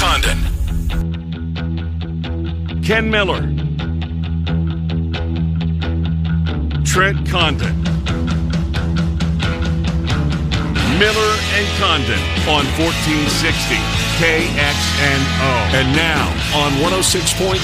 Condon. Ken Miller. Trent Condon. Miller and Condon on 1460 KXNO. And now on 106.3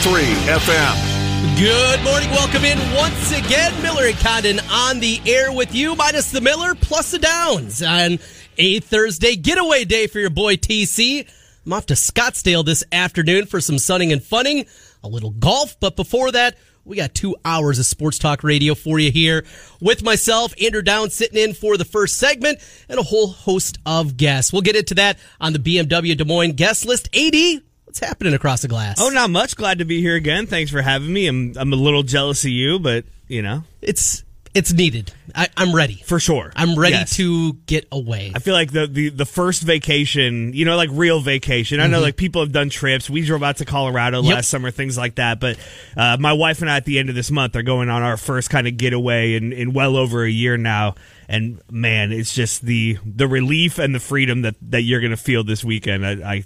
FM. Good morning. Welcome in once again. Miller and Condon on the air with you, minus the Miller plus the Downs on a Thursday getaway day for your boy TC. I'm off to Scottsdale this afternoon for some sunning and funning, a little golf. But before that, we got two hours of sports talk radio for you here with myself, Andrew Down, sitting in for the first segment, and a whole host of guests. We'll get into that on the BMW Des Moines guest list. AD, what's happening across the glass? Oh, not much. Glad to be here again. Thanks for having me. I'm I'm a little jealous of you, but you know, it's it's needed. I, I'm ready. for sure. I'm ready Yes. to get away. I feel like the, the the first vacation, you know, like real vacation. I know like people have done trips. We drove out to Colorado Mm-hmm. Yep. last summer, things like that. But uh, my wife and I, at the end of this month, are going on our first kind of getaway in, in well over a year now. And man, it's just the the relief and the freedom that, that you're going to feel this weekend. I, I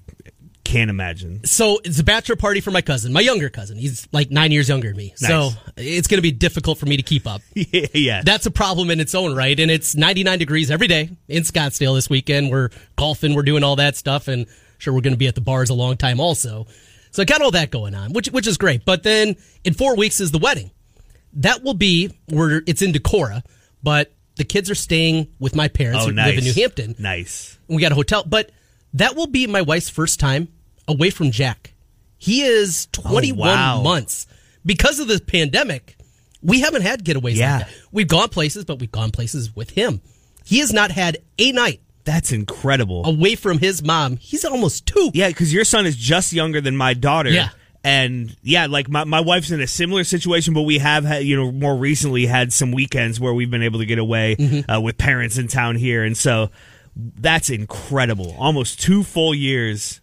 can't imagine. So it's a bachelor party for my cousin, my younger cousin. He's like nine years younger than me. So it's going to be difficult for me to keep up. yeah, That's a problem in its own right. And it's 99 degrees every day in Scottsdale this weekend. We're golfing, we're doing all that stuff. And sure, we're going to be at the bars a long time also. So I got all that going on, which, which is great. But then in four weeks is the wedding. That will be where it's in Decorah, but the kids are staying with my parents oh, who nice. live in New Hampton. Nice. we got a hotel. But that will be my wife's first time away from Jack. He is 21 Oh, wow. months. Because of the pandemic, we haven't had getaways Yeah. like that. We've gone places, but we've gone places with him. He has not had a night That's incredible. away from his mom. He's almost two. Yeah, because your son is just younger than my daughter. Yeah. And yeah, like my, my wife's in a similar situation, but we have had, you know, more recently had some weekends where we've been able to get away Mm-hmm. uh, with parents in town here. And so that's incredible. Almost two full years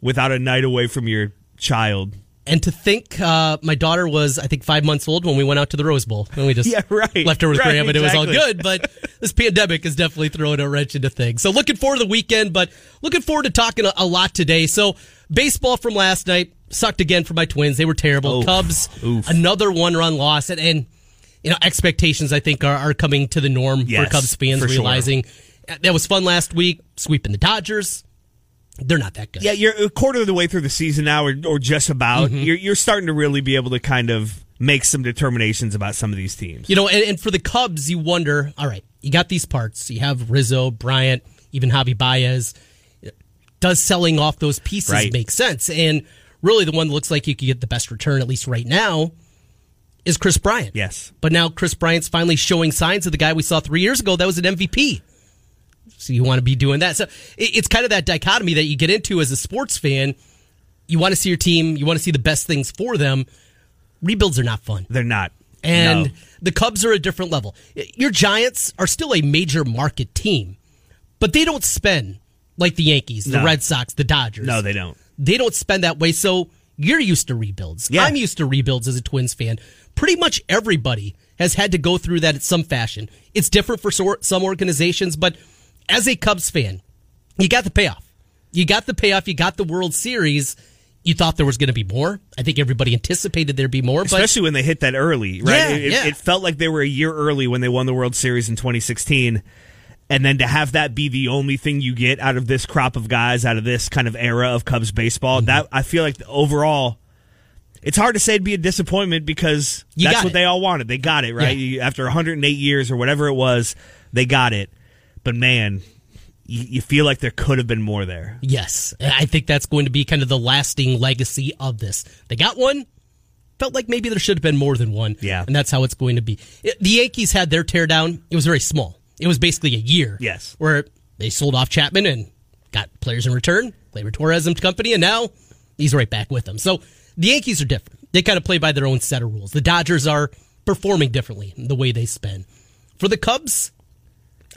without a night away from your child. And to think, uh, my daughter was, I think, five months old when we went out to the Rose Bowl. And we just Yeah, right. left her with Right, Graham, and it was all good. But this pandemic is definitely throwing a wrench into things. So looking forward to the weekend, but looking forward to talking a, a lot today. So baseball from last night sucked again for my Twins. They were terrible. Cubs, Oof. another one-run loss, and, and you know expectations I think are, are coming to the norm Yes, for Cubs fans, for realizing uh, that was fun last week, sweeping the Dodgers. They're not that good. Yeah, you're a quarter of the way through the season now, or, or just about. Mm-hmm. You're, you're starting to really be able to kind of make some determinations about some of these teams. You know, and, and for the Cubs, you wonder, all right, you got these parts. You have Rizzo, Bryant, even Javy Baez. Does selling off those pieces Right. make sense? And really, the one that looks like you could get the best return, at least right now, is Kris Bryant. Yes. But now Kris Bryant's finally showing signs of the guy we saw three years ago that was an MVP. So you want to be doing that. So it- it's kind of that dichotomy that you get into as a sports fan. You want to see your team, you want to see the best things for them. Rebuilds are not fun. They're not. And No. the Cubs are a different level. Your Giants are still a major market team, but they don't spend like the Yankees, the No. Red Sox, the Dodgers. No, they don't. They don't spend that way. So you're used to rebuilds. Yeah. I'm used to rebuilds as a Twins fan. Pretty much everybody has had to go through that in some fashion. It's different for some organizations, but as a Cubs fan, you got the payoff. You got the payoff. You got the World Series. You thought there was going to be more. I think everybody anticipated there'd be more, but especially when they hit that early, right? Yeah, it, it- yeah. it felt like they were a year early when they won the World Series in 2016. And then to have that be the only thing you get out of this crop of guys, out of this kind of era of Cubs baseball, Mm-hmm. that I feel like overall, it's hard to say it'd be a disappointment because You that's what it. they all wanted. They got it right Yeah. You- after 108 years or whatever it was. They got it, but man, you, feel like there could have been more there. Yes, I think that's going to be kind of the lasting legacy of this. They got one. Felt like maybe there should have been more than one. Yeah. and that's how it's going to be. The Yankees had their teardown. It was very small. It was basically a year. Yes. where they sold off Chapman and got players in return. Gleyber Torres and company, and now he's right back with them. So the Yankees are different. They kind of play by their own set of rules. The Dodgers are performing differently in the way they spend. For the Cubs,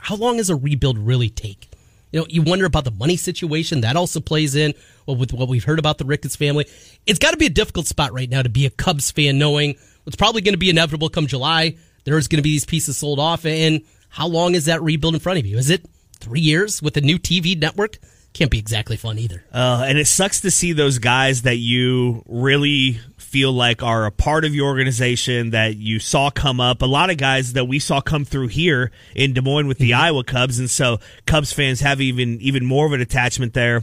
how long does a rebuild really take? You know, you wonder about the money situation. That also plays in well, with what we've heard about the Ricketts family. It's got to be a difficult spot right now to be a Cubs fan, knowing what's probably going to be inevitable come July. There's going to be these pieces sold off, and how long is that rebuild in front of you? Is it three years with a new TV network can't be exactly fun either. Uh, and it sucks to see those guys that you really feel like are a part of your organization that you saw come up. A lot of guys that we saw come through here in Des Moines with the Mm-hmm. Iowa Cubs, and so Cubs fans have even even more of an attachment there.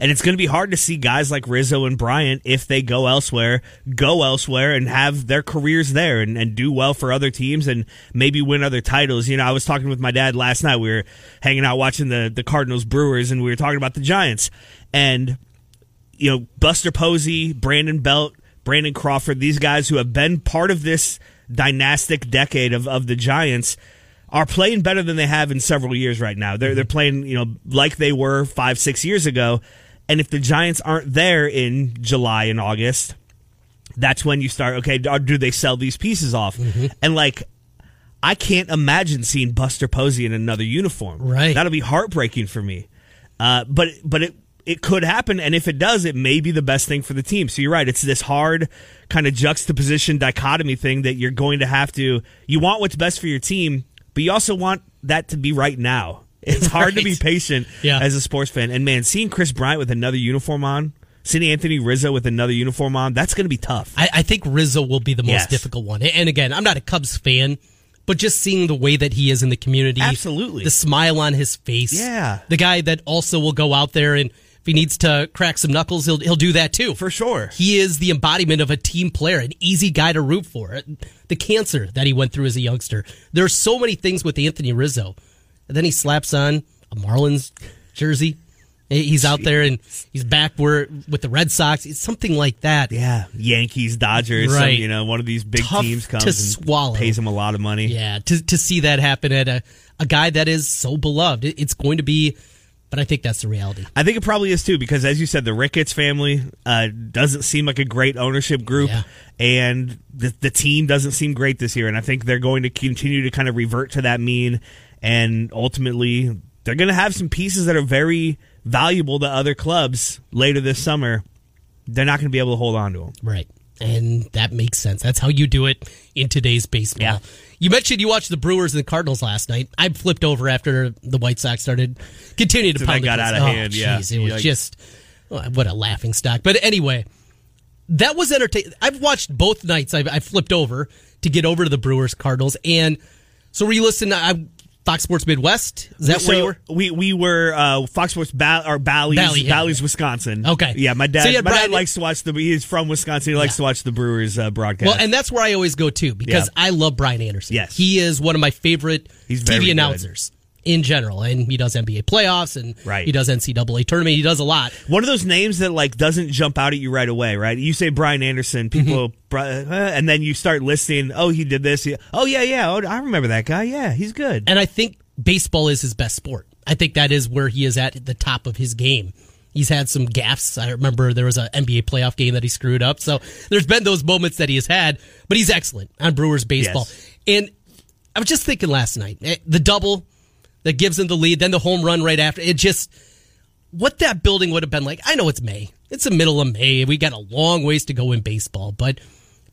And it's going to be hard to see guys like Rizzo and Bryant if they go elsewhere, go elsewhere and have their careers there and, and do well for other teams and maybe win other titles. You know, I was talking with my dad last night. We were hanging out watching the, the Cardinals Brewers and we were talking about the Giants. And, you know, Buster Posey, Brandon Belt, Brandon Crawford, these guys who have been part of this dynastic decade of, of the Giants are playing better than they have in several years right now. They're they're playing, you know, like they were five, six years ago. And if the Giants aren't there in July and August, that's when you start, okay, do they sell these pieces off? And like I can't imagine seeing Buster Posey in another uniform. Right. That'll be heartbreaking for me. Uh, but but it it could happen, and if it does, it may be the best thing for the team. So you're right; it's this hard kind of juxtaposition dichotomy thing that you're going to have to. You want what's best for your team, but you also want that to be right now. It's hard to be patient Yeah. as a sports fan. And man, seeing Kris Bryant with another uniform on, seeing Anthony Rizzo with another uniform on, that's going to be tough. I, I think Rizzo will be the most Yes. difficult one. And again, I'm not a Cubs fan, but just seeing the way that he is in the community, Absolutely. the smile on his face, Yeah. the guy that also will go out there and if he needs to crack some knuckles, he'll he'll do that too. For sure. He is the embodiment of a team player, an easy guy to root for. The cancer that he went through as a youngster. There are so many things with Anthony Rizzo. And then he slaps on a Marlins jersey. He's out there and he's back where with the Red Sox. It's something like that. Yeah, Yankees, Dodgers, some, Right. you know, one of these big Tough teams comes to and swallow. pays him a lot of money. Yeah, to to see that happen at a, a guy that is so beloved, it's going to be. But I think that's the reality. I think it probably is too, because as you said, the Ricketts family uh, doesn't seem like a great ownership group, Yeah. and the the team doesn't seem great this year. And I think they're going to continue to kind of revert to that mean, and ultimately they're going to have some pieces that are very valuable to other clubs later this summer. They're not going to be able to hold on to them. Right. And that makes sense. That's how you do it in today's baseball. Yeah. You mentioned you watched the Brewers and the Cardinals last night. I flipped over after the White Sox started continuing to So that pound the got out of Oh, hand, yeah. jeez, it was Like- just oh, what a laughing stock. But anyway, that was entertaining. I've watched both nights. I, I flipped over to get over to the Brewers Cardinals, and so were you listening? I, Fox Sports Midwest. Is that so where you were? We we were uh, Fox Sports ba- or Bally's, Bally, yeah. Bally's, Wisconsin. Okay. yeah. My dad, So my dad likes to watch the. He's from Wisconsin. He likes Yeah. to watch the Brewers uh, broadcast. Well, and that's where I always go to because Yeah. I love Brian Anderson. Yes. He is one of my favorite He's TV good. In general. And he does NBA playoffs and Right. he does NCAA tournament. He does a lot. one of those names that like doesn't jump out at you right away, right? You say Brian Anderson, people, Mm-hmm. And then you start listing. Oh, he did this. Oh, yeah, yeah. Oh, I remember that guy. Yeah, he's good. And I think baseball is his best sport. I think that is where he is at the top of his game. He's had some gaffes. I remember there was an NBA playoff game that he screwed up. So there's been those moments that he has had, but he's excellent on Brewers baseball. Yes. And I was just thinking last night, eh, the double that gives him the lead, then the home run right after. It just what that building would have been like. I know it's May. It's the middle of May. We got a long ways to go in baseball, but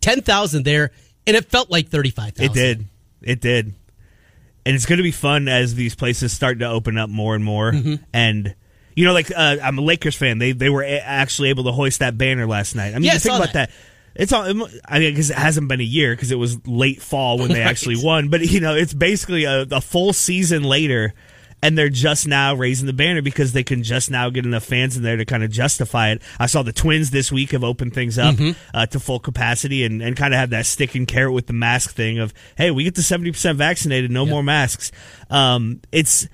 10,000 there and it felt like 35,000. It did. It did. And it's going to be fun as these places start to open up more and more. Mm-hmm. And you know, like uh, I'm a Lakers fan. They they were a- actually able to hoist that banner last night. I mean, Yeah, think about that. that. It's all. I mean, because it hasn't been a year because it was late fall when they Right. actually won. But you know, it's basically a, a full season later, and they're just now raising the banner because they can just now get enough fans in there to kind of justify it. I saw the Twins this week have opened things up Mm-hmm. uh, to full capacity and, and kind of have that stick and carrot with the mask thing of, hey, we get to seventy percent vaccinated, no more masks. Um, it's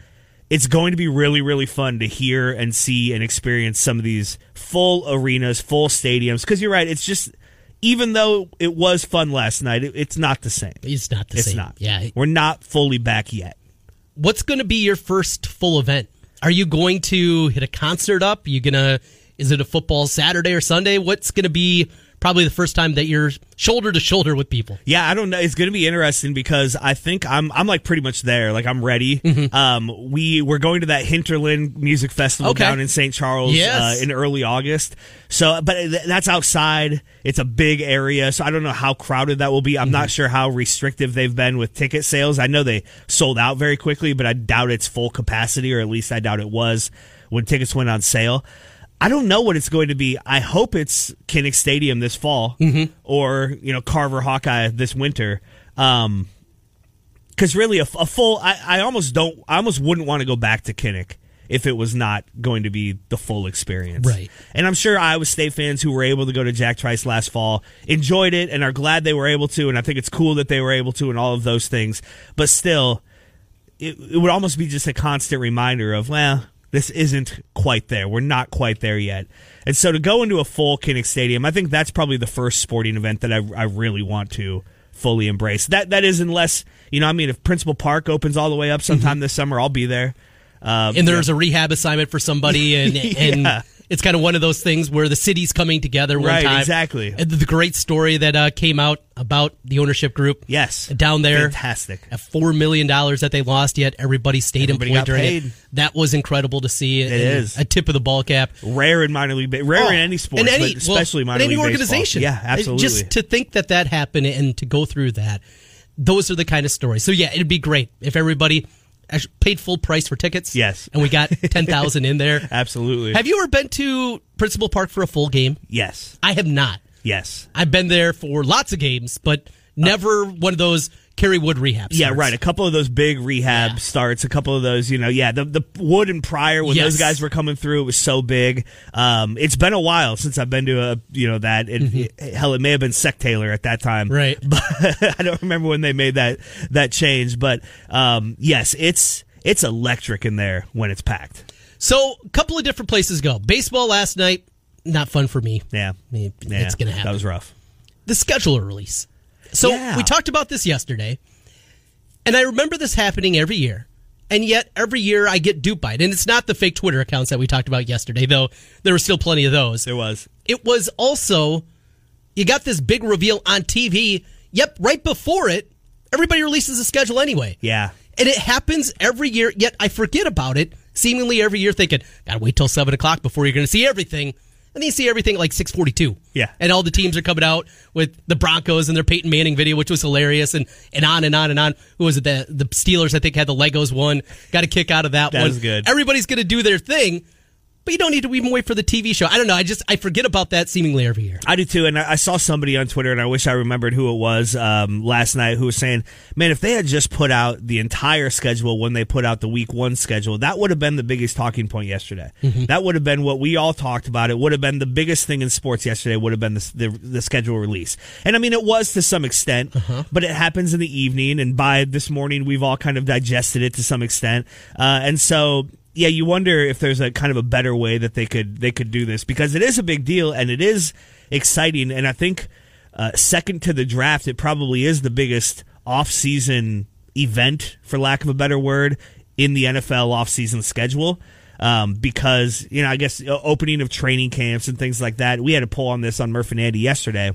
it's going to be really really fun to hear and see and experience some of these full arenas, full stadiums. Because you're right, it's just even though it was fun last night, it, it's not the same. It's not the It's same. not. Yeah. we're not fully back yet. What's going to be your first full event? Are you going to hit a concert up? you going to, is it a football Saturday or Sunday? What's going to be probably the first time that you're shoulder to shoulder with people? Yeah, I don't know. It's going to be interesting because I think I'm I'm like pretty much there. Like I'm ready. Um, we we're going to that Hinterland Music Festival Okay. down in St. Charles Yes. uh, in early August. So, but th- that's outside. It's a big area, so I don't know how crowded that will be. I'm not sure how restrictive they've been with ticket sales. I know they sold out very quickly, but I doubt it's full capacity, or at least I doubt it was when tickets went on sale. I don't know what it's going to be. I hope it's Kinnick Stadium this fall, Mm-hmm. or you know Carver Hawkeye this winter. Um, because really, a, a full, I, I almost don't, I almost wouldn't want to go back to Kinnick if it was not going to be the full experience. Right. And I'm sure Iowa State fans who were able to go to Jack Trice last fall enjoyed it and are glad they were able to. And I think it's cool that they were able to and all of those things. But still, it, it would almost be just a constant reminder of, well, this isn't quite there. We're not quite there yet. And so to go into a full Kinnick Stadium, I think that's probably the first sporting event that I, I really want to fully embrace. That that is unless you know, I mean, if Principal Park opens all the way up sometime this summer, I'll be there. Um, and there's a rehab assignment for somebody, and and Yeah. It's kind of one of those things where the city's coming together one Right, time. exactly. And the great story that uh, came out about the ownership group. yes, down there, fantastic. at four million dollars that they lost, yet everybody stayed Everybody employed during paid. it. That was incredible to see. It is. a tip of the ball cap. Rare in minor league, rare Oh, in any sport, in any- but especially well, minor in any league organization. Baseball. Yeah, absolutely. Just to think that that happened and to go through that, those are the kind of stories. So yeah, it'd be great if everybody paid full price for tickets. Yes. and we got ten thousand in there. absolutely. Have you ever been to Principal Park for a full game? yes, I have not. yes. I've been there for lots of games, but uh, never one of those Kerry Wood rehab. Yeah, starts. right. A couple of those big rehab Yeah. starts. A couple of those, you know, yeah. The the Wood and Pryor when Yes. those guys were coming through, it was so big. Um, it's been a while since I've been to a, you know, that. And hell, it may have been Sec Taylor at that time, Mm-hmm. Right. But I don't remember when they made that that change. But um, yes, it's it's electric in there when it's packed. So, a couple of different places go. Baseball last night, not fun for me. Yeah, I mean, yeah. it's going to happen. That was rough. the scheduler release. So Yeah. we talked about this yesterday, and I remember this happening every year. And yet, every year I get duped by it. And it's not the fake Twitter accounts that we talked about yesterday, though there were still plenty of those. There was. It was also, you got this big reveal on TV. Yep, right before it, everybody releases a schedule anyway. Yeah. And it happens every year, yet I forget about it seemingly every year thinking, gotta wait till 7 o'clock before you're gonna see everything. And you see everything at like 642. Yeah. And all the teams are coming out with the Broncos and their Peyton Manning video, which was hilarious, and, and on and on and on. Who was it? The, the Steelers, I think, had the Legos one. Got a kick out of that, That one. was good. Everybody's gonna do their thing, but you don't need to even wait for the TV show. I don't know. I just, I forget about that seemingly every year. I do too, and I I saw somebody on Twitter, and I wish I remembered who it was um, last night, who was saying, "Man, if they had just put out the entire schedule when they put out the Week One schedule, that would have been the biggest talking point yesterday. That would have been what we all talked about. It would have been the biggest thing in sports yesterday. Would have been the, the the schedule release, and I mean, it was to some extent, but it happens in the evening, and by this morning, we've all kind of digested it to some extent, uh, and so." Yeah, you wonder if there's a kind of a better way that they could they could do this because it is a big deal and it is exciting. And I think uh, second to the draft it probably is the biggest off-season event for lack of a better word in the NFL off-season schedule. Um, because you know I guess uh, opening of training camps and things like that we had a poll on this on Murph and Andy yesterday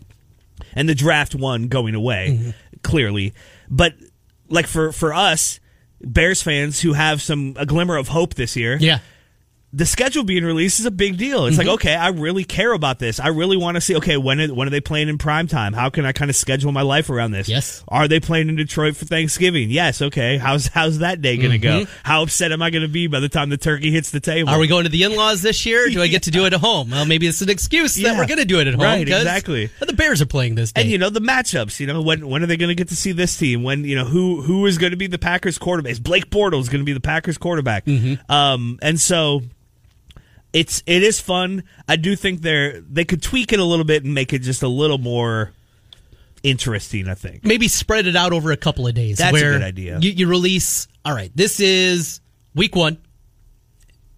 and the draft one going away clearly. But like for for us bears fans who have some a glimmer of hope this year Yeah. The schedule being released is a big deal. It's like, mm-hmm. okay, I really care about this. I really want to see, okay, when are, when are they playing in prime time? How can I kind of schedule my life around this? Yes. Are they playing in Detroit for Thanksgiving? Yes. Okay. How's how's that day going to go? Mm-hmm. How upset am I going to be by the time the turkey hits the table? Are we going to the in-laws this year? Do I get to do it at home? Well, maybe it's an excuse that we're going to do it at home. Right, exactly. The Bears are playing this day. and you know the matchups. You know when when are they going to get to see this team? When you know who who is going to be the Packers quarterback? Is Blake Bortles going to be the Packers quarterback? Mm-hmm. Um, and so it's it is fun. I do think they're they could tweak it a little bit and make it just a little more interesting. I think. maybe spread it out over a couple of days. That's a good idea. You, you release. All right, this is week one,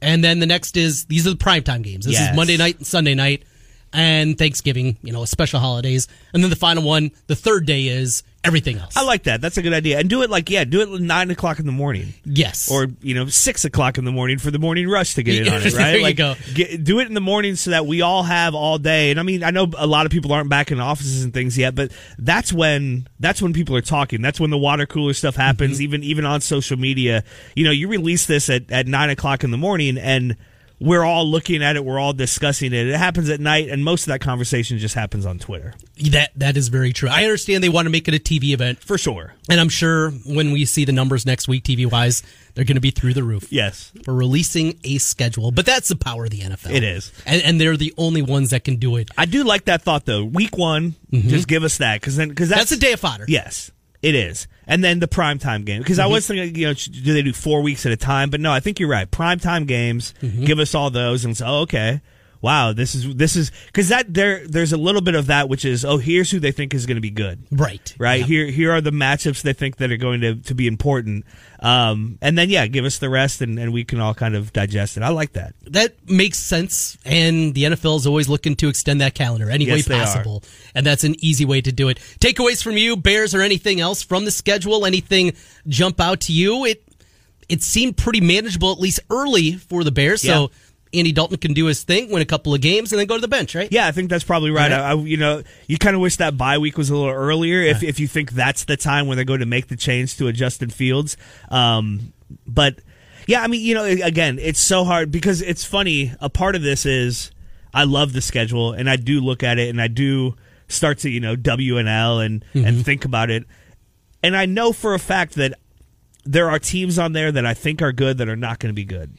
and then the next is these are the primetime games. This Yes. is Monday night and Sunday night, and Thanksgiving. You know, special holidays, and then the final one, the third day is everything else. I like that. That's a good idea. And do it like yeah, do it nine o'clock in the morning. yes, or you know six o'clock in the morning for the morning rush to get in on it, Right? There right? you go. Get, do it in the morning so that we all have all day. And I mean, I know a lot of people aren't back in offices and things yet, but that's when that's when people are talking. That's when the water cooler stuff happens. Mm-hmm. Even even on social media, you know, you release this at at nine o'clock in the morning and. We're all looking at it, we're all discussing it. It happens at night, and most of that conversation just happens on Twitter. That that is very true. I understand they want to make it a TV event, For sure. and I'm sure when we see the numbers next week, TV wise, they're going to be through the roof. Yes. we're releasing a schedule, but that's the power of the NFL. It is. and, and they're the only ones that can do it. I do like that thought though. Week one, mm-hmm. just give us that because then because that's, That's a day of fodder. Yes, it is. And then the primetime game because I mm-hmm. was thinking, you know, do they do four weeks at a time? But no, I think you're right. Primetime games, mm-hmm. give us all those, and say, oh, okay, wow, this is this is because that there there's a little bit of that which is, oh, here's who they think is going to be good. right, Right Yep. here, here are the matchups they think that are going to, to be important, um, and then yeah, give us the rest, and, and we can all kind of digest it. I like that. That makes sense, and the NFL is always looking to extend that calendar any Yes, way possible, and that's an easy way to do it. Takeaways from you, Bears, or anything else from the schedule? Anything jump out to you? It it seemed pretty manageable at least early for the Bears. So Andy Dalton can do his thing, win a couple of games, and then go to the bench, right? Yeah, I think that's probably right. I, I- you know, you kind of wish that bye week was a little earlier if, if you think that's the time when they're going to make the change to a Justin Fields. Um, but yeah, I mean, you know, again, it's so hard because it's funny. A part of this is I love the schedule and I do look at it and I do start to you know W and L and and think about it, and I know for a fact that there are teams on there that I think are good that are not going to be good.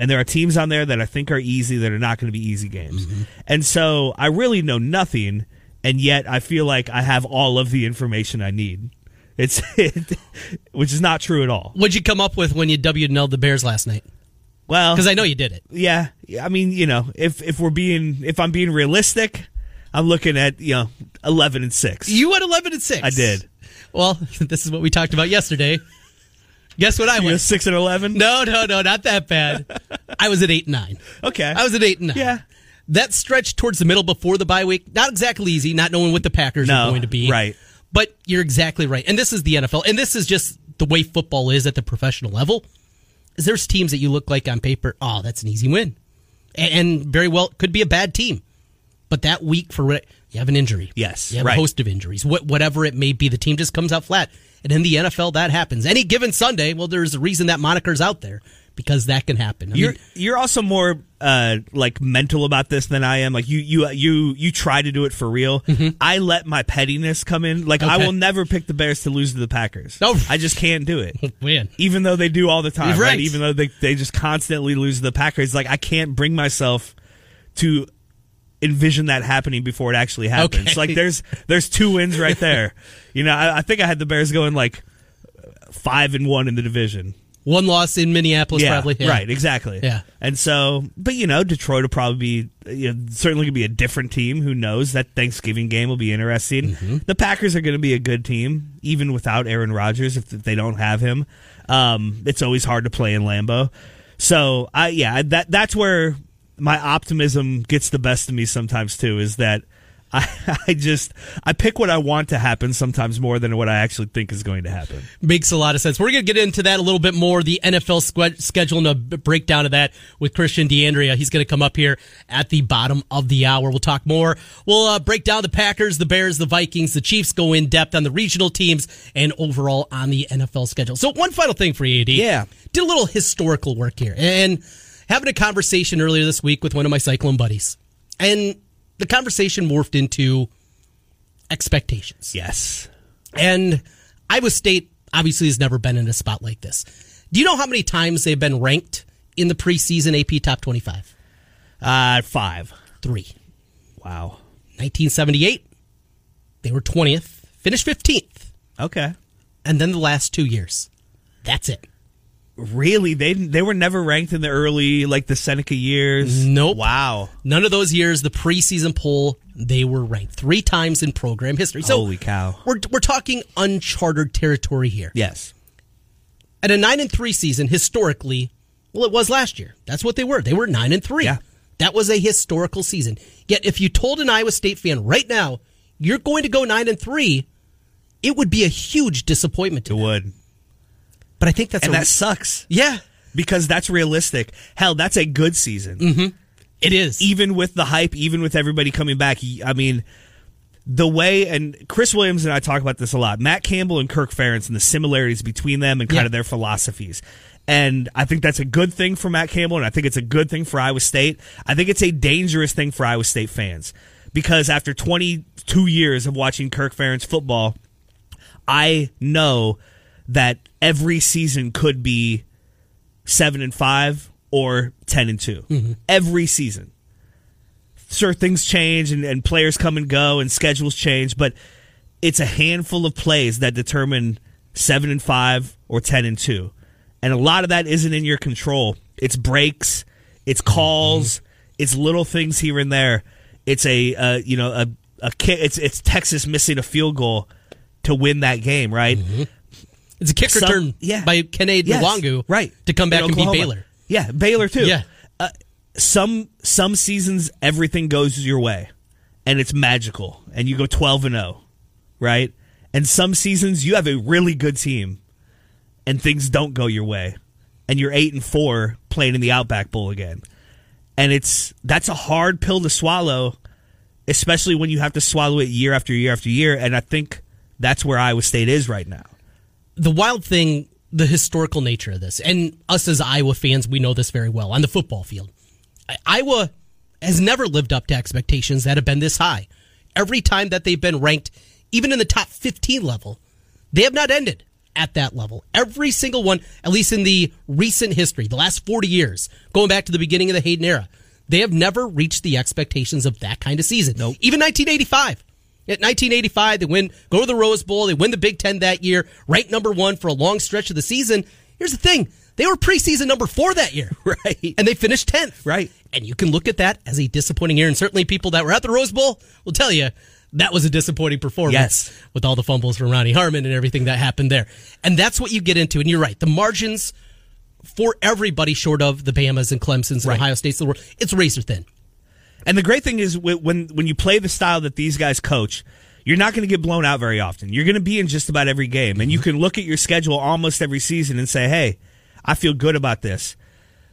And there are teams on there that I think are easy that are not going to be easy games. Mm-hmm. And so I really know nothing, and yet I feel like I have all of the information I need. It's which is not true at all. What'd you come up with when you W and L the Bears last night? Well, Because I know you did it. yeah, I mean, you know, if if we're being if I'm being realistic, I'm looking at you know eleven and six. You went eleven and six. I did. Well, this is what we talked about yesterday. Guess what I was? You went? six and eleven. No, no, no, not that bad. I was at eight and nine. Okay, I was at eight and nine. Yeah. That stretch towards the middle before the bye week, not exactly easy, not knowing what the Packers No, are going to be. right. But you're exactly right. And this is the NFL. And this is just the way football is at the professional level. Is there's teams that you look like on paper, oh, that's an easy win. A- And very well could be a bad team. But that week for you have an injury. Yes, You have right. a host of injuries. What whatever it may be, the team just comes out flat. And in the NFL that happens. Any given Sunday, well, there's a reason that moniker's out there. Because that can happen. I You're mean, you're also more uh, like mental about this than I am. Like you you you you try to do it for real. I let my pettiness come in. Like I Mm-hmm. Will never pick the Bears to lose to the Packers. Oh. I just can't do it. man. Even though they do all the time, right? right. Even though they they just constantly lose to the Packers, like I can't bring myself to envision that happening before it actually happens. Okay. Like there's there's two wins right there. you know, I, I think I had the Bears going like five and one in the division. One loss in Minneapolis, Yeah, probably. Yeah. right, exactly. Yeah. and so, but you know, Detroit will probably be you know, certainly going to be a different team. Who knows? That Thanksgiving game will be interesting. Mm-hmm. The Packers are going to be a good team, even without Aaron Rodgers. If they don't have him, um, it's always hard to play in Lambeau. So, I yeah, that that's where my optimism gets the best of me sometimes too. Is that. I, I just I pick what I want to happen sometimes more than what I actually think is going to happen. Makes a lot of sense. We're going to get into that a little bit more, the NFL schedule and a breakdown of that with Christian D'Andrea. He's going to come up here at the bottom of the hour. We'll talk more. We'll uh, break down the Packers, the Bears, the Vikings, the Chiefs, go in depth on the regional teams and overall on the NFL schedule. So, one final thing for you, AD. Yeah. Did a little historical work here and having a conversation earlier this week with one of my Cyclone buddies. And the conversation morphed into expectations. Yes. And Iowa State obviously has never been in a spot like this. Do you know how many times they've been ranked in the preseason AP Top 25? Uh, five. Three. Wow. 1978, they were 20th, finished 15th. Okay. And then the last two years. That's it. Really, they they were never ranked in the early like the Seneca years. Nope. Wow. None of those years, the preseason poll, they were ranked three times in program history. So Holy cow. We're, we're talking uncharted territory here. Yes. At a 9 and 3 season, historically, well, it was last year. That's what they were. They were 9 and 3. Yeah. That was a historical season. Yet, if you told an Iowa State fan right now, you're going to go 9 and 3, it would be a huge disappointment to It them. would. But I think that's And a, that sucks yeah, because that's realistic. Hell, that's a good season. Mm-hmm. it is. Even with the hype, even with everybody coming back, I mean, the way and Chris Williams and I talk about this a lot. Matt Campbell and Kirk Ferentz and the similarities between them and kind Yeah. of their philosophies. And I think that's a good thing for Matt Campbell, and I think it's a good thing for Iowa State. I think it's a dangerous thing for Iowa State fans because after 22 years of watching Kirk Ferentz football, I know that every season could be seven and five or ten and 2 Mm-hmm. Every season. Sure, things change and, and players come and go and schedules change, but it's a handful of plays that determine seven and five or ten and two. And a lot of that isn't in your control. It's breaks, it's calls, it's little things here and there. It's a uh, you know a a. It's it's Texas missing a field goal to win that game, right? It's a kick Some- return yeah. by Kennedy Yes, Nwangwu right to come back and beat Baylor. Yeah, Baylor too. Yeah. Uh, some some seasons everything goes your way, and it's magical, and you go twelve and zero, right? And some seasons you have a really good team, and things don't go your way, and you're eight and four playing in the Outback Bowl again, and it's that's a hard pill to swallow, especially when you have to swallow it year after year after year. And I think that's where Iowa State is right now. The wild thing, the historical nature of this, and us as Iowa fans, we know this very well on the football field. Iowa has never lived up to expectations that have been this high. Every time that they've been ranked, even in the top 15 level, they have not ended at that level. Every single one, at least in the recent history, the last 40 years, going back to the beginning of the Hayden era, they have never reached the expectations of that kind of season. Nope. Even 1985. At 1985, they win, go to the Rose Bowl, they win the Big Ten that year, ranked number one for a long stretch of the season. Here's the thing. They were preseason number four that year. Right. And they finished 10th. Right. And you can look at that as a disappointing year. And certainly people that were at the Rose Bowl will tell you that was a disappointing performance. Yes. With all the fumbles from Ronnie Harmon and everything that happened there. And that's what you get into. And you're right. The margins for everybody short of the Bamas and Clemsons and Right. Ohio States of the world, it's razor thin. And the great thing is when when you play the style that these guys coach, you're not going to get blown out very often. You're going to be in just about every game, and you mm-hmm. can look at your schedule almost every season and say, "Hey, I feel good about this."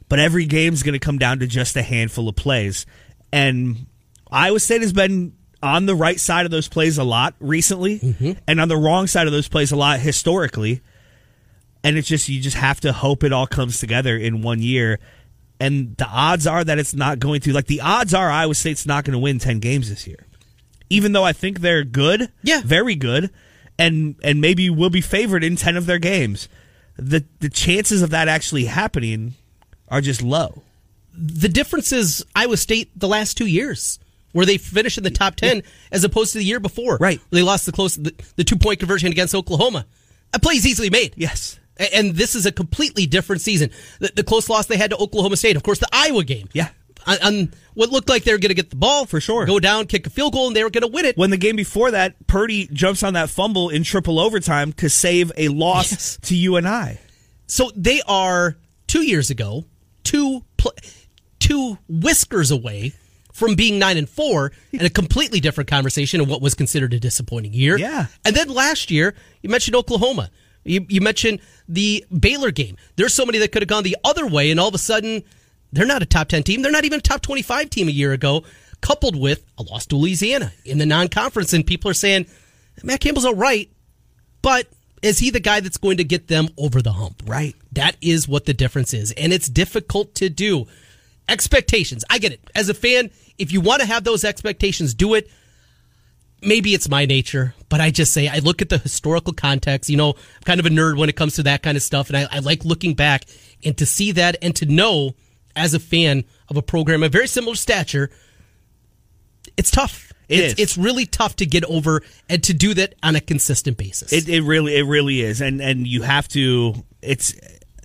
But every game's going to come down to just a handful of plays, and Iowa State has been on the right side of those plays a lot recently, mm-hmm. and on the wrong side of those plays a lot historically. And it's just you just have to hope it all comes together in one year. And the odds are that it's not going to. Like the odds are Iowa State's not going to win ten games this year. Even though I think they're good, Yeah. very good, and and maybe will be favored in ten of their games. The the chances of that actually happening are just low. the difference is Iowa State the last two years where they finished in the top 10 as opposed to the year before. Right. They lost the close the, the two point conversion against Oklahoma. A play is easily made. Yes. And this is a completely different season. The, the close loss they had to Oklahoma State, of course, the Iowa game. Yeah. On, on what looked like they were going to get the ball For sure. go down, kick a field goal, and they were going to win it. When the game before that, Purdy jumps on that fumble in triple overtime to save a loss Yes. to UNI. So they are two years ago, two pl- two whiskers away from being nine and four, and a completely different conversation of what was considered a disappointing year. Yeah. And then last year, you mentioned Oklahoma. You, you mentioned the Baylor game. There's so many that could have gone the other way, and all of a sudden, they're not a top ten team. They're not even a top twenty-five team a year ago. Coupled with a loss to Louisiana in the non-conference, and people are saying Matt Campbell's all right, but is he the guy that's going to get them over the hump? Right. That is what the difference is. And it's difficult to do. Expectations. I get it. As a fan, if you want to have those expectations, do it. Maybe it's my nature, but I just say I look at the historical context. You know, I'm kind of a nerd when it comes to that kind of stuff. And I, I like looking back and to see that and to know as a fan of a program of very similar stature, it's tough. It it's, is. it's really tough to get over and to do that on a consistent basis. It, it really it really is, and and you have to. It's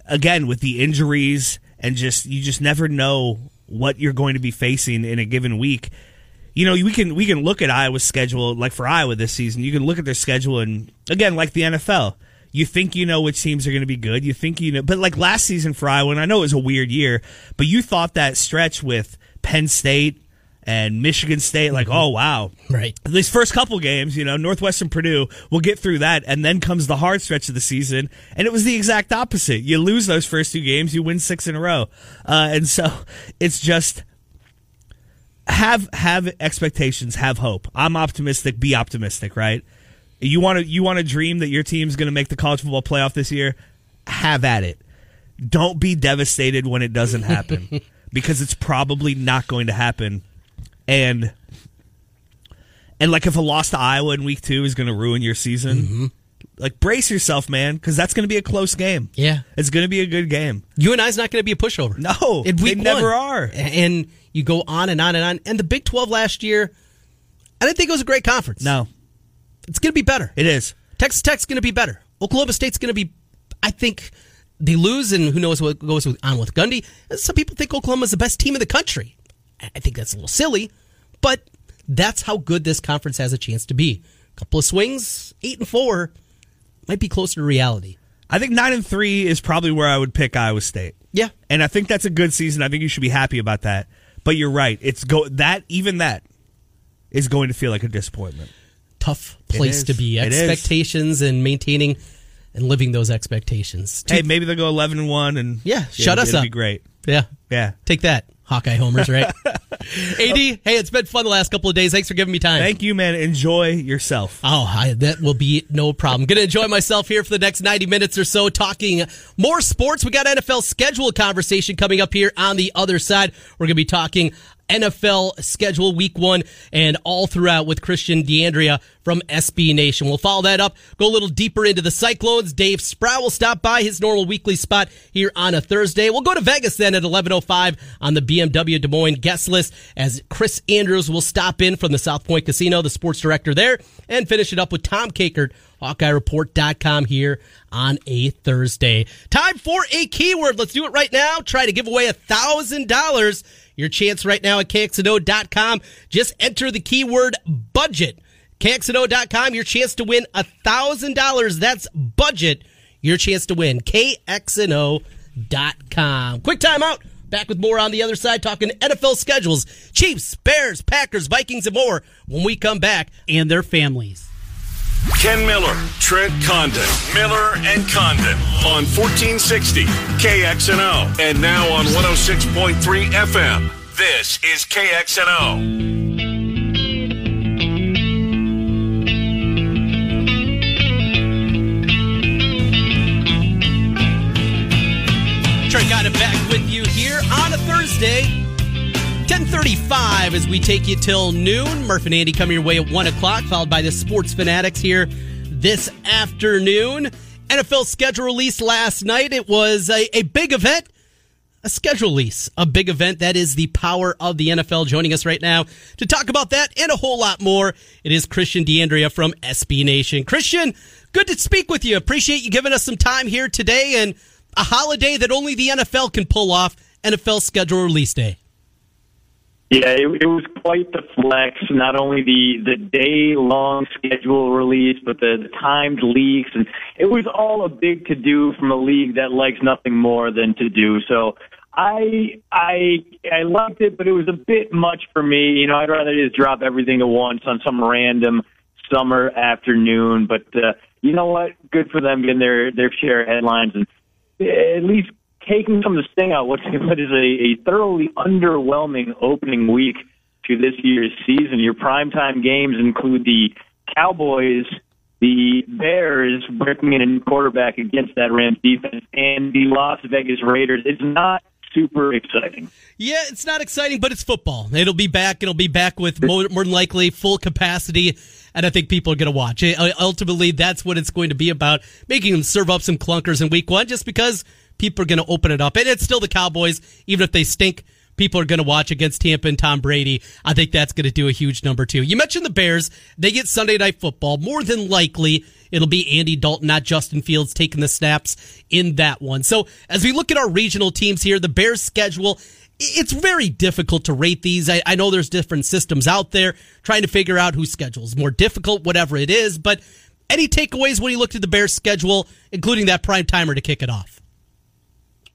again with the injuries and just you just never know what you're going to be facing in a given week. You know, we can we can look at Iowa's schedule, like for Iowa this season. You can look at their schedule, and again, like the NFL, you think you know which teams are going to be good. You think you know, but like last season for Iowa, and I know it was a weird year, but you thought that stretch with Penn State and Michigan State, like, oh wow, right. these first couple games, you know, Northwestern Purdue, we'll get through that, and then comes the hard stretch of the season, and it was the exact opposite. You lose those first two games, you win six in a row, uh, and so it's just have have expectations, have hope. I'm optimistic. Be optimistic, right? You want to you want to dream that your team's going to make the college football playoff this year. Have at it. don't be devastated when it doesn't happen because it's probably not going to happen. And and like if a loss to Iowa in week two is going to ruin your season, Mm-hmm. like brace yourself, man, because that's going to be a close game. Yeah. it's going to be a good game. You and I's not going to be a pushover. No, week they never are. And you go on and on and on. And the Big 12 last year, I didn't think it was a great conference. No, It's going to be better. it is. Texas Tech's going to be better. Oklahoma State's going to be, I think, they lose, and who knows what goes on with Gundy. Some people think Oklahoma's the best team in the country. I think that's a little silly, but that's how good this conference has a chance to be. A couple of swings, eight and four, might be closer to reality. I think nine and three is probably where I would pick Iowa State. Yeah. and I think that's a good season. I think you should be happy about that. But you're right. It's go that even that is going to feel like a disappointment. Tough place to be. It. Expectations and maintaining and living those expectations. Hey, maybe they'll go eleven and one, and Yeah, shut us up. Be great. Yeah. Yeah. Take that, Hawkeye homers, right? AD, hey, it's been fun the last couple of days. Thanks for giving me time. Thank you, man. Enjoy yourself. Oh, I, that will be no problem. Going to enjoy myself here for the next 90 minutes or so talking more sports. We got NFL schedule conversation coming up here on the other side. We're going to be talking NFL schedule week one and all throughout with Christian D'Andrea from SB Nation. We'll follow that up, go a little deeper into the Cyclones. Dave Sproul will stop by his normal weekly spot here on a Thursday. We'll go to Vegas then at 11.05 on the BMW Des Moines guest list as Chris Andrews will stop in from the South Point Casino, the sports director there, and finish it up with Tom Kakert, HawkeyeReport.com here on a Thursday. Time for a keyword. Let's do it right now. Try to give away a thousand dollars. Your chance right now at KXNO.com. Just enter the keyword budget. KXNO.com. Your chance to win a thousand dollars. That's budget. Your chance to win. KXNO.com. Quick timeout. Back with more on the other side, talking NFL schedules, Chiefs, Bears, Packers, Vikings, and more when we come back. and their families. Ken Miller, Trent Condon, Miller and Condon on 1460 KXNO and now on 106.3 FM. This is KXNO. Trent got it back with you here on a Thursday. 1035 as we take you till noon. Murph and Andy come your way at 1 o'clock, followed by the Sports Fanatics here this afternoon. NFL schedule release last night. It was a, a big event, a schedule release, a big event. That is the power of the NFL. Joining us right now to talk about that and a whole lot more, it is Christian D'Andrea from SB Nation. Christian, good to speak with you. Appreciate you giving us some time here today and a holiday that only the NFL can pull off NFL schedule release day. Yeah, it, it was quite the flex. Not only the the day long schedule release, but the, the timed leaks, and it was all a big to do from a league that likes nothing more than to do. So I I I liked it, but it was a bit much for me. You know, I'd rather just drop everything at once on some random summer afternoon. But uh, you know what? Good for them getting their their share of headlines and at least taking some of the sting out. What what is a, a thoroughly underwhelming opening week to this year's season. Your primetime games include the Cowboys, the Bears breaking in a new quarterback against that Rams defense, and the Las Vegas Raiders. It's not super exciting. Yeah, it's not exciting, but it's football. It'll be back. It'll be back with more, more than likely full capacity, and I think people are going to watch it. Uh, Ultimately, that's what it's going to be about, making them serve up some clunkers in week one, just because people are going to open it up. And it's still the Cowboys, even if they stink. People are going to watch against Tampa and Tom Brady. I think that's going to do a huge number too. You mentioned the Bears. They get Sunday night football. More than likely, it'll be Andy Dalton, not Justin Fields, taking the snaps in that one. So as we look at our regional teams here, the Bears schedule, it's very difficult to rate these. I, I know there's different systems out there trying to figure out whose schedule is more difficult, whatever it is. But any takeaways when you looked at the Bears schedule, including that prime timer to kick it off?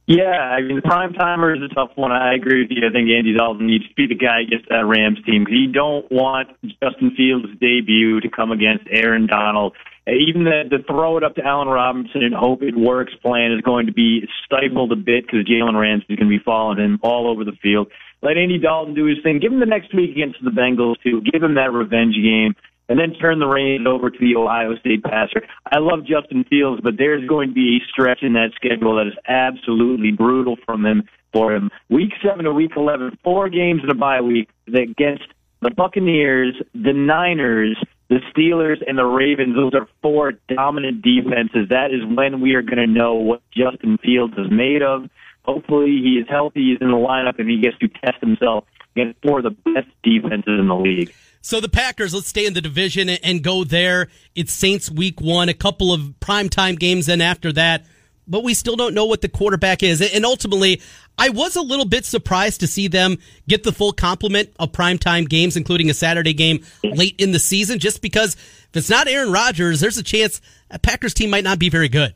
Yeah, I mean, the prime timer is a tough one. I agree with you. I think Andy Dalton needs to be the guy against that Rams team because you don't want Justin Fields' debut to come against Aaron Donald. Even the, the throw it up to Allen Robinson and hope it works plan is going to be stifled a bit because Jalen Ramsey is going to be following him all over the field. Let Andy Dalton do his thing. Give him the next week against the Bengals too. Give him that revenge game. And then turn the reins over to the Ohio State passer. I love Justin Fields, but there's going to be a stretch in that schedule that is absolutely brutal from him for him. Week seven to week eleven, four games in a bye week against the Buccaneers, the Niners, the Steelers, and the Ravens. Those are four dominant defenses. That is when we are going to know what Justin Fields is made of. Hopefully, he is healthy, he's in the lineup, and he gets to test himself against four of the best defenses in the league. So the Packers, let's stay in the division and go there. It's Saints week one, a couple of primetime games, then after that but we still don't know what the quarterback is. And ultimately, I was a little bit surprised to see them get the full complement of primetime games, including a Saturday game late in the season, just because if it's not Aaron Rodgers, there's a chance a Packers team might not be very good.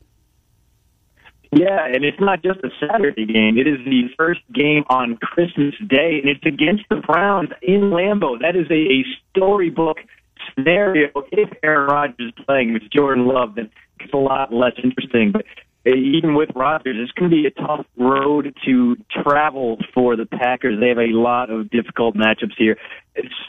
Yeah, and it's not just a Saturday game. It is the first game on Christmas Day, and it's against the Browns in Lambeau. That is a, a storybook scenario. If Aaron Rodgers is playing with Jordan Love, then it's a lot less interesting. But uh, even with Rodgers, it's going to be a tough road to travel for the Packers. They have a lot of difficult matchups here.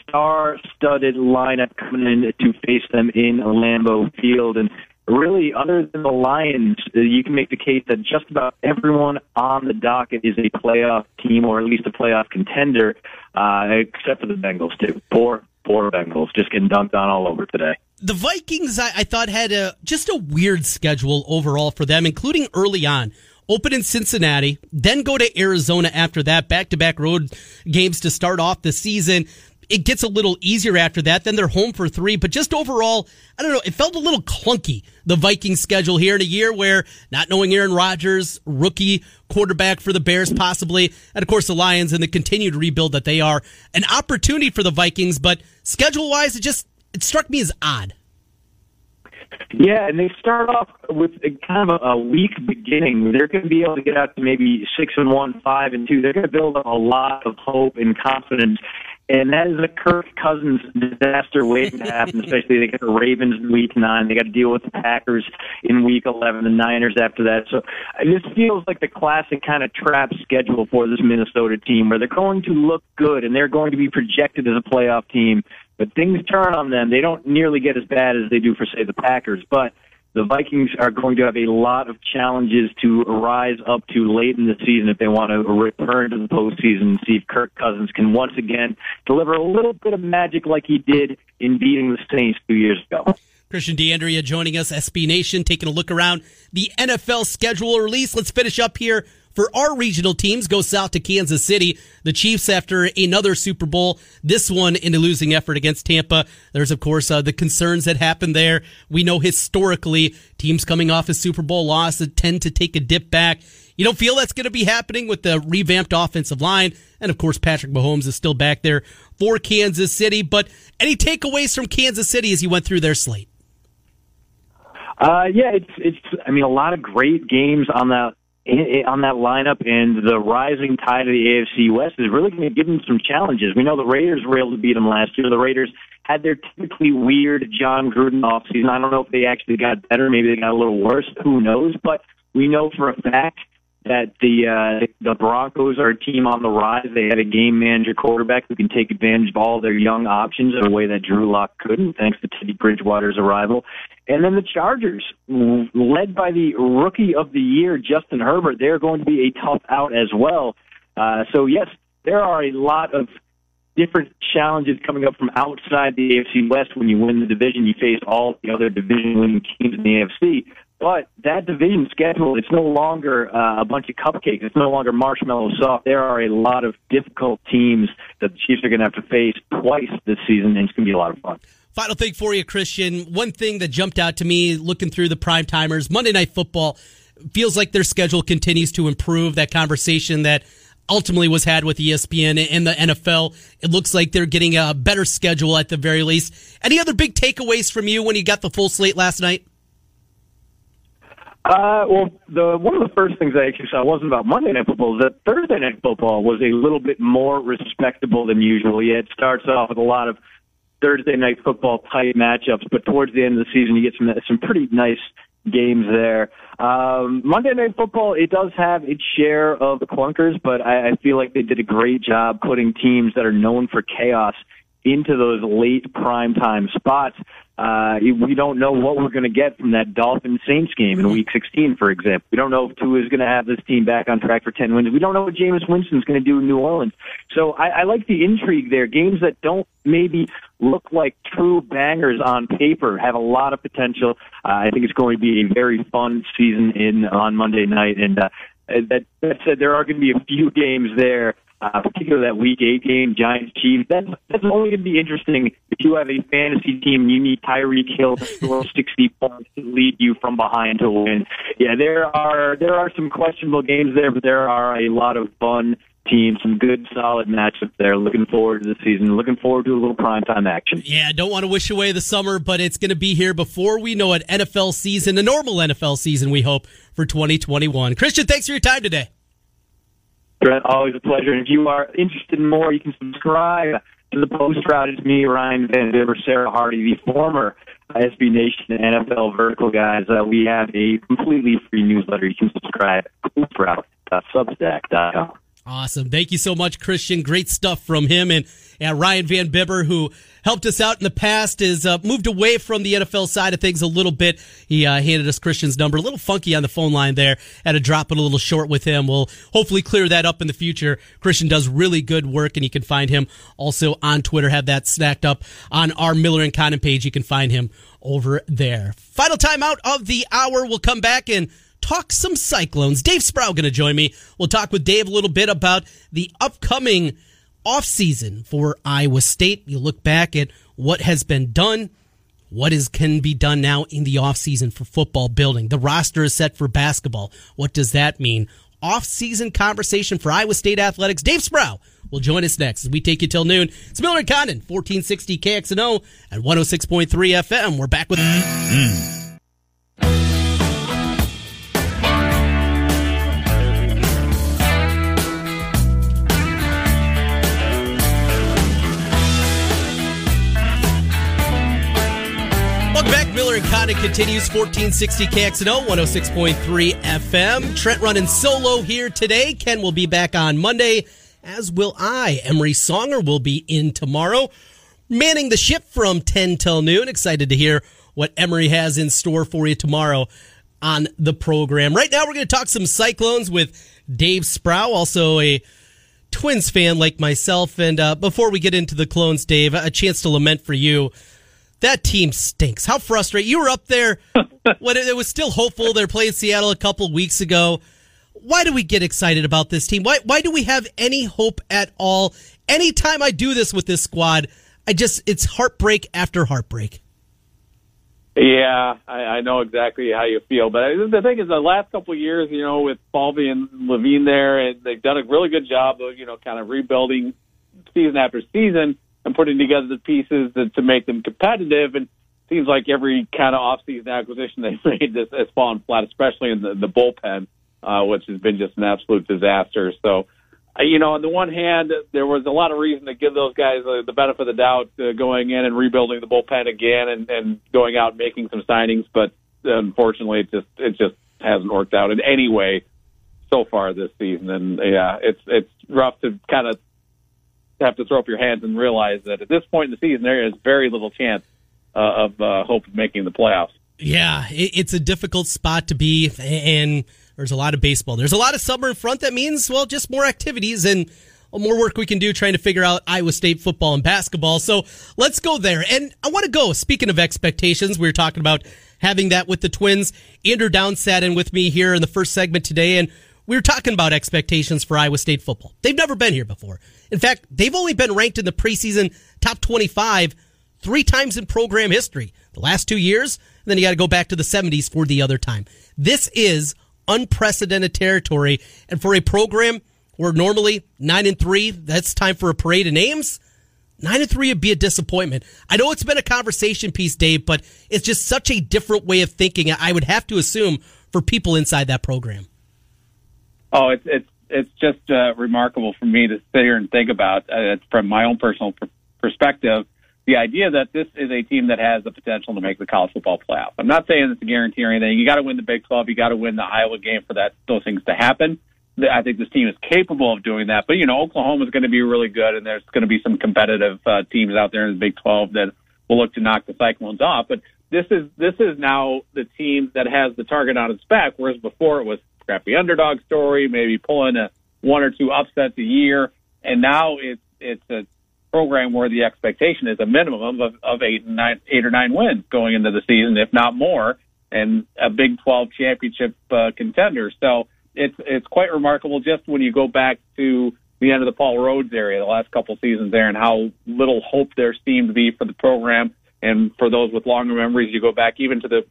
Star-studded lineup coming in to face them in Lambeau Field, and really, other than the Lions, you can make the case that just about everyone on the docket is a playoff team, or at least a playoff contender, uh, except for the Bengals too. Poor, poor Bengals, just getting dunked on all over today the Vikings, I, I, thought had a just a weird schedule overall for them, including early on. Open in Cincinnati, then go to Arizona after that, back to back road games to start off the season. It gets a little easier after that. Then they're home for three, but just overall, I don't know. It felt a little clunky, the Vikings schedule here in a year where not knowing Aaron Rodgers, rookie quarterback for the Bears possibly, and of course the Lions and the continued rebuild that they are, an opportunity for the Vikings, but schedule wise, it just, it struck me as odd. Yeah, and they start off with kind of a, a weak beginning. They're going to be able to get out to maybe six and one, five and two. They're going to build up a lot of hope and confidence. And that is a Kirk Cousins disaster waiting to happen, especially they get the Ravens in week nine. They got to deal with the Packers in week 11, the Niners after that. So uh, this feels like the classic kind of trap schedule for this Minnesota team where they're going to look good and they're going to be projected as a playoff team but things turn on them. They don't nearly get as bad as they do for, say, the Packers. But the Vikings are going to have a lot of challenges to rise up to late in the season if they want to return to the postseason and see if Kirk Cousins can once again deliver a little bit of magic like he did in beating the Saints two years ago. Christian D'Andrea joining us, SB Nation, taking a look around the NFL schedule release. Let's finish up here for our regional teams, go south to Kansas City. The Chiefs, after another Super Bowl, this one in a losing effort against Tampa. There's, of course, uh, the concerns that happened there. We know historically teams coming off a Super Bowl loss that tend to take a dip back. You don't feel that's going to be happening with the revamped offensive line. And of course, Patrick Mahomes is still back there for Kansas City. But any takeaways from Kansas City as you went through their slate? Uh, yeah, it's it's. I mean, a lot of great games on that on that lineup, and the rising tide of the AFC West is really going to give them some challenges. We know the Raiders were able to beat them last year. The Raiders had their typically weird Jon Gruden offseason. I don't know if they actually got better. Maybe they got a little worse. Who knows? But we know for a fact that the uh, the Broncos are a team on the rise. They had a game manager quarterback who can take advantage of all their young options in a way that Drew Lock couldn't, thanks to Teddy Bridgewater's arrival. And then the Chargers, led by the rookie of the year, Justin Herbert, they're going to be a tough out as well. Uh, so yes, there are a lot of different challenges coming up from outside the AFC West. When you win the division, you face all the other division winning teams in the AFC. But that division schedule, it's no longer uh, a bunch of cupcakes. It's no longer marshmallow soft. There are a lot of difficult teams that the Chiefs are going to have to face twice this season, and it's going to be a lot of fun. Final thing for you, Christian. One thing that jumped out to me looking through the prime timers, Monday Night Football feels like their schedule continues to improve. That conversation that ultimately was had with ESPN and the NFL. It looks like they're getting a better schedule at the very least. Any other big takeaways from you when you got the full slate last night? Uh, well, the one of the first things I actually saw wasn't about Monday Night Football. That Thursday Night Football was a little bit more respectable than usual. Yeah, it starts off with a lot of Thursday Night Football type matchups, but towards the end of the season, you get some some pretty nice games there. Um, Monday Night Football, it does have its share of the clunkers, but I, I feel like they did a great job putting teams that are known for chaos into those late primetime spots. Uh, we don't know what we're going to get from that Dolphins Saints game in Week 16, for example. We don't know if Tua is going to have this team back on track for 10 wins. We don't know what Jameis Winston's going to do in New Orleans. So I, I like the intrigue there. Games that don't maybe look like true bangers on paper have a lot of potential. Uh, I think it's going to be a very fun season in on Monday night, and uh, that that said, there are going to be a few games there uh, particularly that Week Eight game, Giants Chiefs. That's that's only going to be interesting if you have a fantasy team. And you need Tyreek Hill to score 60 points to lead you from behind to win. Yeah, there are there are some questionable games there, but there are a lot of fun teams, some good solid matchups there. Looking forward to the season. Looking forward to a little primetime action. Yeah, don't want to wish away the summer, but it's going to be here before we know it. NFL season, the normal NFL season, we hope for 2021. Christian, thanks for your time today. Always a pleasure. And if you are interested in more, you can subscribe to the post route. It's me, Ryan Van Bibber, Sarah Hardy, the former SB Nation NFL Vertical guys. Uh, we have a completely free newsletter. You can subscribe at postroute.substack.com. Awesome. Thank you so much, Christian. Great stuff from him. And, and Ryan Van Bibber, who helped us out in the past, is uh, moved away from the NFL side of things a little bit. He uh, handed us Christian's number. A little funky on the phone line there. Had to drop it a little short with him. We'll hopefully clear that up in the future. Christian does really good work, and you can find him also on Twitter. Have that snacked up on our Miller and Condon page. You can find him over there. Final timeout of the hour. We'll come back and talk some Cyclones. Dave Sproul going to join me. We'll talk with Dave a little bit about the upcoming offseason for Iowa State. You look back at what has been done, what is can be done now in the offseason for football building. The roster is set for basketball. What does that mean? Off-season conversation for Iowa State athletics. Dave Sproul will join us next as we take you till noon. It's Miller and Condon, 1460 KXNO at 106.3 FM. We're back with. Mm-hmm. Miller and Condon continues 1460 KXNO 106.3 FM. Trent running solo here today. Ken will be back on Monday, as will I. Emery Songer will be in tomorrow, manning the ship from 10 till noon. Excited to hear what Emery has in store for you tomorrow on the program. Right now, we're going to talk some Cyclones with Dave Sproul, also a Twins fan like myself. And uh, before we get into the clones, Dave, a chance to lament for you that team stinks. How frustrating. You were up there when it was still hopeful. They're playing Seattle a couple weeks ago. Why do we get excited about this team? Why, why do we have any hope at all? Anytime I do this with this squad, I just, it's heartbreak after heartbreak. Yeah, I, I know exactly how you feel. But the thing is, the last couple of years, you know, with Falvey and Levine there, and they've done a really good job of, you know, kind of rebuilding season after season and putting together the pieces to, to make them competitive. And seems like every kind of off-season acquisition they've made has, has fallen flat, especially in the, the bullpen, uh, which has been just an absolute disaster. So, uh, you know, on the one hand, there was a lot of reason to give those guys uh, the benefit of the doubt uh, going in and rebuilding the bullpen again and, and going out and making some signings. But unfortunately, it just it just hasn't worked out in any way so far this season. And yeah, it's it's rough to kind of have to throw up your hands and realize that at this point in the season, there is very little chance uh, of uh, hope of making the playoffs. Yeah, it's a difficult spot to be, and there's a lot of baseball. There's a lot of summer in front. That means, well, just more activities and more work we can do trying to figure out Iowa State football and basketball. So let's go there. And I want to go. Speaking of expectations, we were talking about having that with the Twins. Andrew Down sat in with me here in the first segment today, and we were talking about expectations for Iowa State football. They've never been here before. In fact, they've only been ranked in the preseason top 25 three times in program history. The last two years, and then you got to go back to the 70s for the other time. This is unprecedented territory. And for a program where normally 9 and 3, that's time for a parade of names. 9 and 3 would be a disappointment. I know it's been a conversation piece, Dave, but it's just such a different way of thinking. I would have to assume for people inside that program. Oh, it's it's it's just uh, remarkable for me to sit here and think about uh, from my own personal pr- perspective. The idea that this is a team that has the potential to make the college football playoff. I'm not saying it's a guarantee or anything. You got to win the Big 12. You got to win the Iowa game for that those things to happen. I think this team is capable of doing that. But you know, Oklahoma is going to be really good, and there's going to be some competitive uh, teams out there in the Big 12 that will look to knock the Cyclones off. But this is this is now the team that has the target on its back, whereas before it was scrappy underdog story, maybe pulling a one or two upsets a year, and now it's it's a program where the expectation is a minimum of, of eight and nine, eight or nine wins going into the season, if not more, and a Big 12 championship uh, contender. So it's it's quite remarkable just when you go back to the end of the Paul Rhoads area, the last couple seasons there, and how little hope there seemed to be for the program. And for those with longer memories, you go back even to the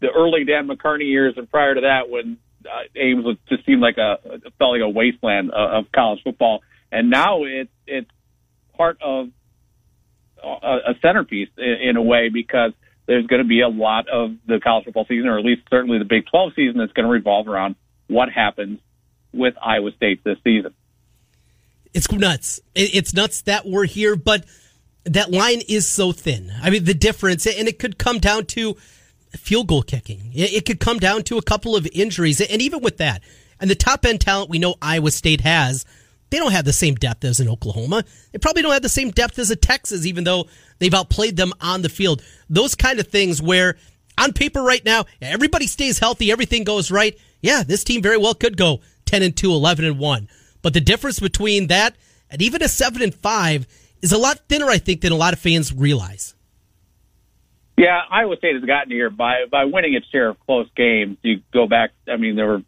the early Dan McCarney years, and prior to that, when uh, Ames was just seemed like a felt like a wasteland of, of college football. And now it's it's part of a, a centerpiece in, in a way because there's going to be a lot of the college football season, or at least certainly the Big 12 season, that's going to revolve around what happens with Iowa State this season. It's nuts. It's nuts that we're here, but that line is so thin. I mean, the difference, and it could come down to field goal kicking. It could come down to a couple of injuries, and even with that, and the top end talent we know Iowa State has, they don't have the same depth as in Oklahoma. They probably don't have the same depth as a Texas, even though they've outplayed them on the field. Those kind of things where on paper right now, everybody stays healthy, everything goes right. Yeah, this team very well could go 10 and 2, 11 and 1. But the difference between that and even a 7 and 5 is a lot thinner, I think, than a lot of fans realize. Yeah, Iowa State has gotten here by by winning its share of close games. You go back, I mean, there were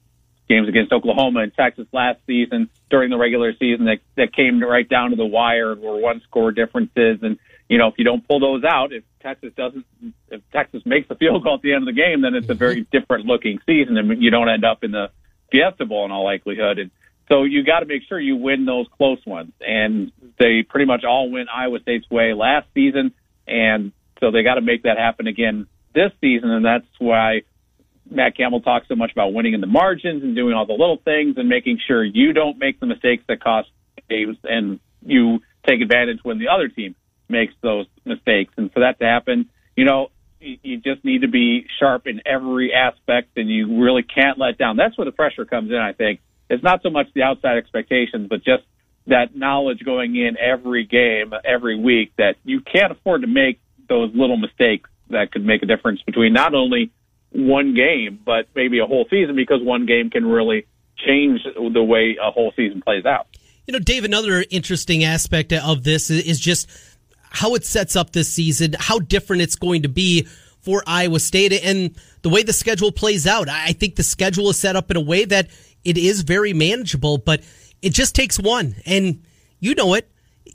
games against Oklahoma and Texas last season during the regular season that that came right down to the wire and were one score differences. And you know, if you don't pull those out, if Texas doesn't, if Texas makes the field goal at the end of the game, then it's a very different looking season, and you don't end up in the Fiesta Bowl in all likelihood. And so you got to make sure you win those close ones. And they pretty much all went Iowa State's way last season, and so they got to make that happen again this season, and that's why Matt Campbell talks so much about winning in the margins and doing all the little things and making sure you don't make the mistakes that cost games and you take advantage when the other team makes those mistakes. And for that to happen, you know, you just need to be sharp in every aspect and you really can't let down. That's where the pressure comes in, I think. It's not so much the outside expectations, but just that knowledge going in every game, every week that you can't afford to make those little mistakes that could make a difference between not only one game, but maybe a whole season because one game can really change the way a whole season plays out. You know, Dave, another interesting aspect of this is just how it sets up this season, how different it's going to be for Iowa State, and the way the schedule plays out. I think the schedule is set up in a way that it is very manageable, but it just takes one. And you know it.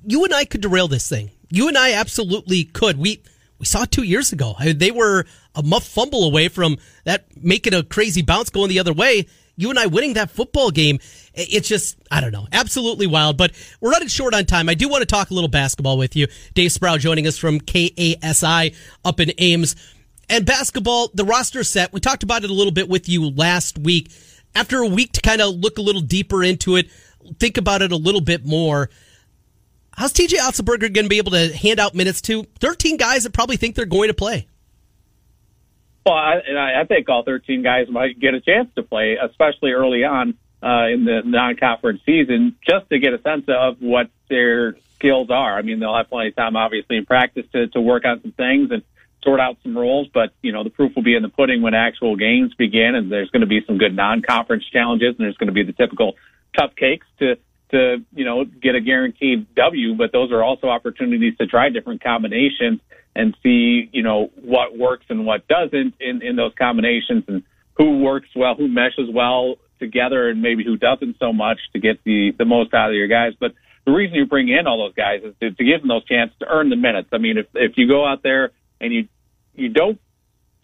You and I could derail this thing. You and I absolutely could. We we saw it two years ago. They were a muff fumble away from that making a crazy bounce going the other way. You and I winning that football game. It's just, I don't know, absolutely wild. But we're running short on time. I do want to talk a little basketball with you. Dave Sproul joining us from KASI up in Ames. And basketball, the roster set, we talked about it a little bit with you last week. After a week to kind of look a little deeper into it, think about it a little bit more. How's TJ Otzelberger going to be able to hand out minutes to 13 guys that probably think they're going to play? Well, I, and I think all 13 guys might get a chance to play, especially early on uh, in the non-conference season, just to get a sense of what their skills are. I mean, they'll have plenty of time, obviously, in practice to, to work on some things and sort out some roles. But you know, the proof will be in the pudding when actual games begin, and there's going to be some good non-conference challenges, and there's going to be the typical cupcakes to to, you know, get a guaranteed W, but those are also opportunities to try different combinations and see, you know, what works and what doesn't in, in those combinations and who works well, who meshes well together and maybe who doesn't so much to get the, the most out of your guys. But the reason you bring in all those guys is to, to give them those chances to earn the minutes. I mean, if, if you go out there and you, you don't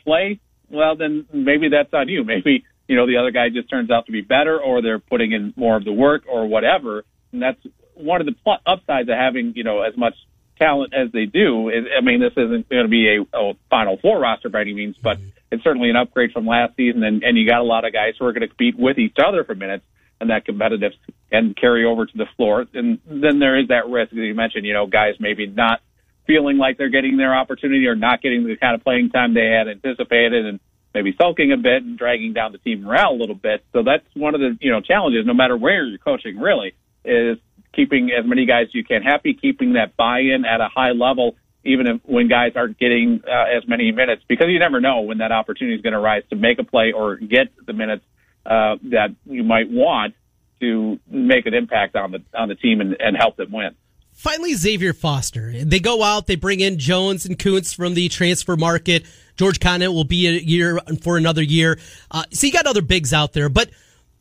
play, well, then maybe that's on you. Maybe you know, the other guy just turns out to be better or they're putting in more of the work or whatever. And that's one of the upsides of having, you know, as much talent as they do. I mean, this isn't going to be a, a Final Four roster by any means, but it's certainly an upgrade from last season. And, and you got a lot of guys who are going to compete with each other for minutes and that competitive and carry over to the floor. And then there is that risk, as you mentioned, you know, guys maybe not feeling like they're getting their opportunity or not getting the kind of playing time they had anticipated. And maybe sulking a bit and dragging down the team morale a little bit. So that's one of the you know challenges. No matter where you're coaching, really, is keeping as many guys as you can happy, keeping that buy-in at a high level, even if when guys aren't getting uh, as many minutes, because you never know when that opportunity is going to rise to make a play or get the minutes uh, that you might want to make an impact on the on the team and, and help them win. Finally, Xavier Foster. They go out, they bring in Jones and Kunc from the transfer market. George Conditt will be a year for another year. Uh, so you got other bigs out there, but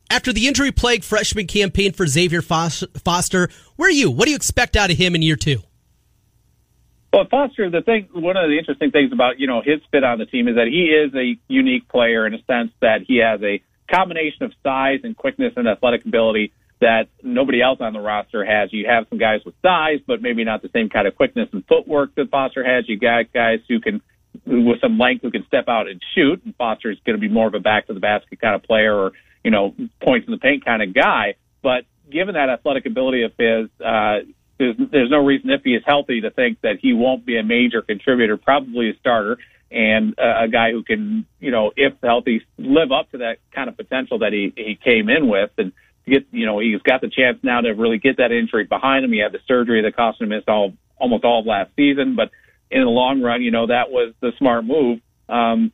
after the injury plague freshman campaign for Xavier Foster, where are you? What do you expect out of him in year two? Well, Foster, the thing, one of the interesting things about you know his fit on the team is that he is a unique player in a sense that he has a combination of size and quickness and athletic ability that nobody else on the roster has. You have some guys with size, but maybe not the same kind of quickness and footwork that Foster has. You got guys who can, with some length, who can step out and shoot. And Foster is going to be more of a back to the basket kind of player, or you know, points in the paint kind of guy. But given that athletic ability of his, uh, there's, there's no reason if he is healthy to think that he won't be a major contributor, probably a starter and uh, a guy who can, you know, if healthy, live up to that kind of potential that he he came in with, and get, you know, he's got the chance now to really get that injury behind him. He had the surgery that cost him miss all almost all of last season, but in the long run, you know, that was the smart move um,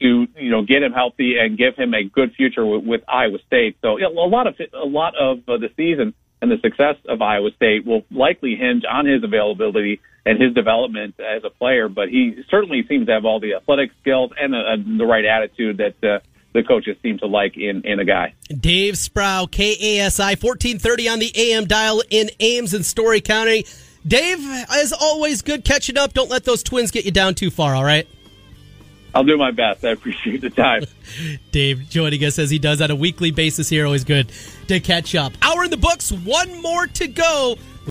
to you know get him healthy and give him a good future with, with Iowa State. So you know, a lot of a lot of uh, the season and the success of Iowa State will likely hinge on his availability and his development as a player. But he certainly seems to have all the athletic skills and uh, the right attitude that uh, the coaches seem to like in, in a guy. Dave Sproul, KASI, 1430 on the AM dial in Ames and Story County. Dave, as always, good catching up. Don't let those twins get you down too far, all right? I'll do my best. I appreciate the time. Dave joining us as he does on a weekly basis here. Always good to catch up. Hour in the books, one more to go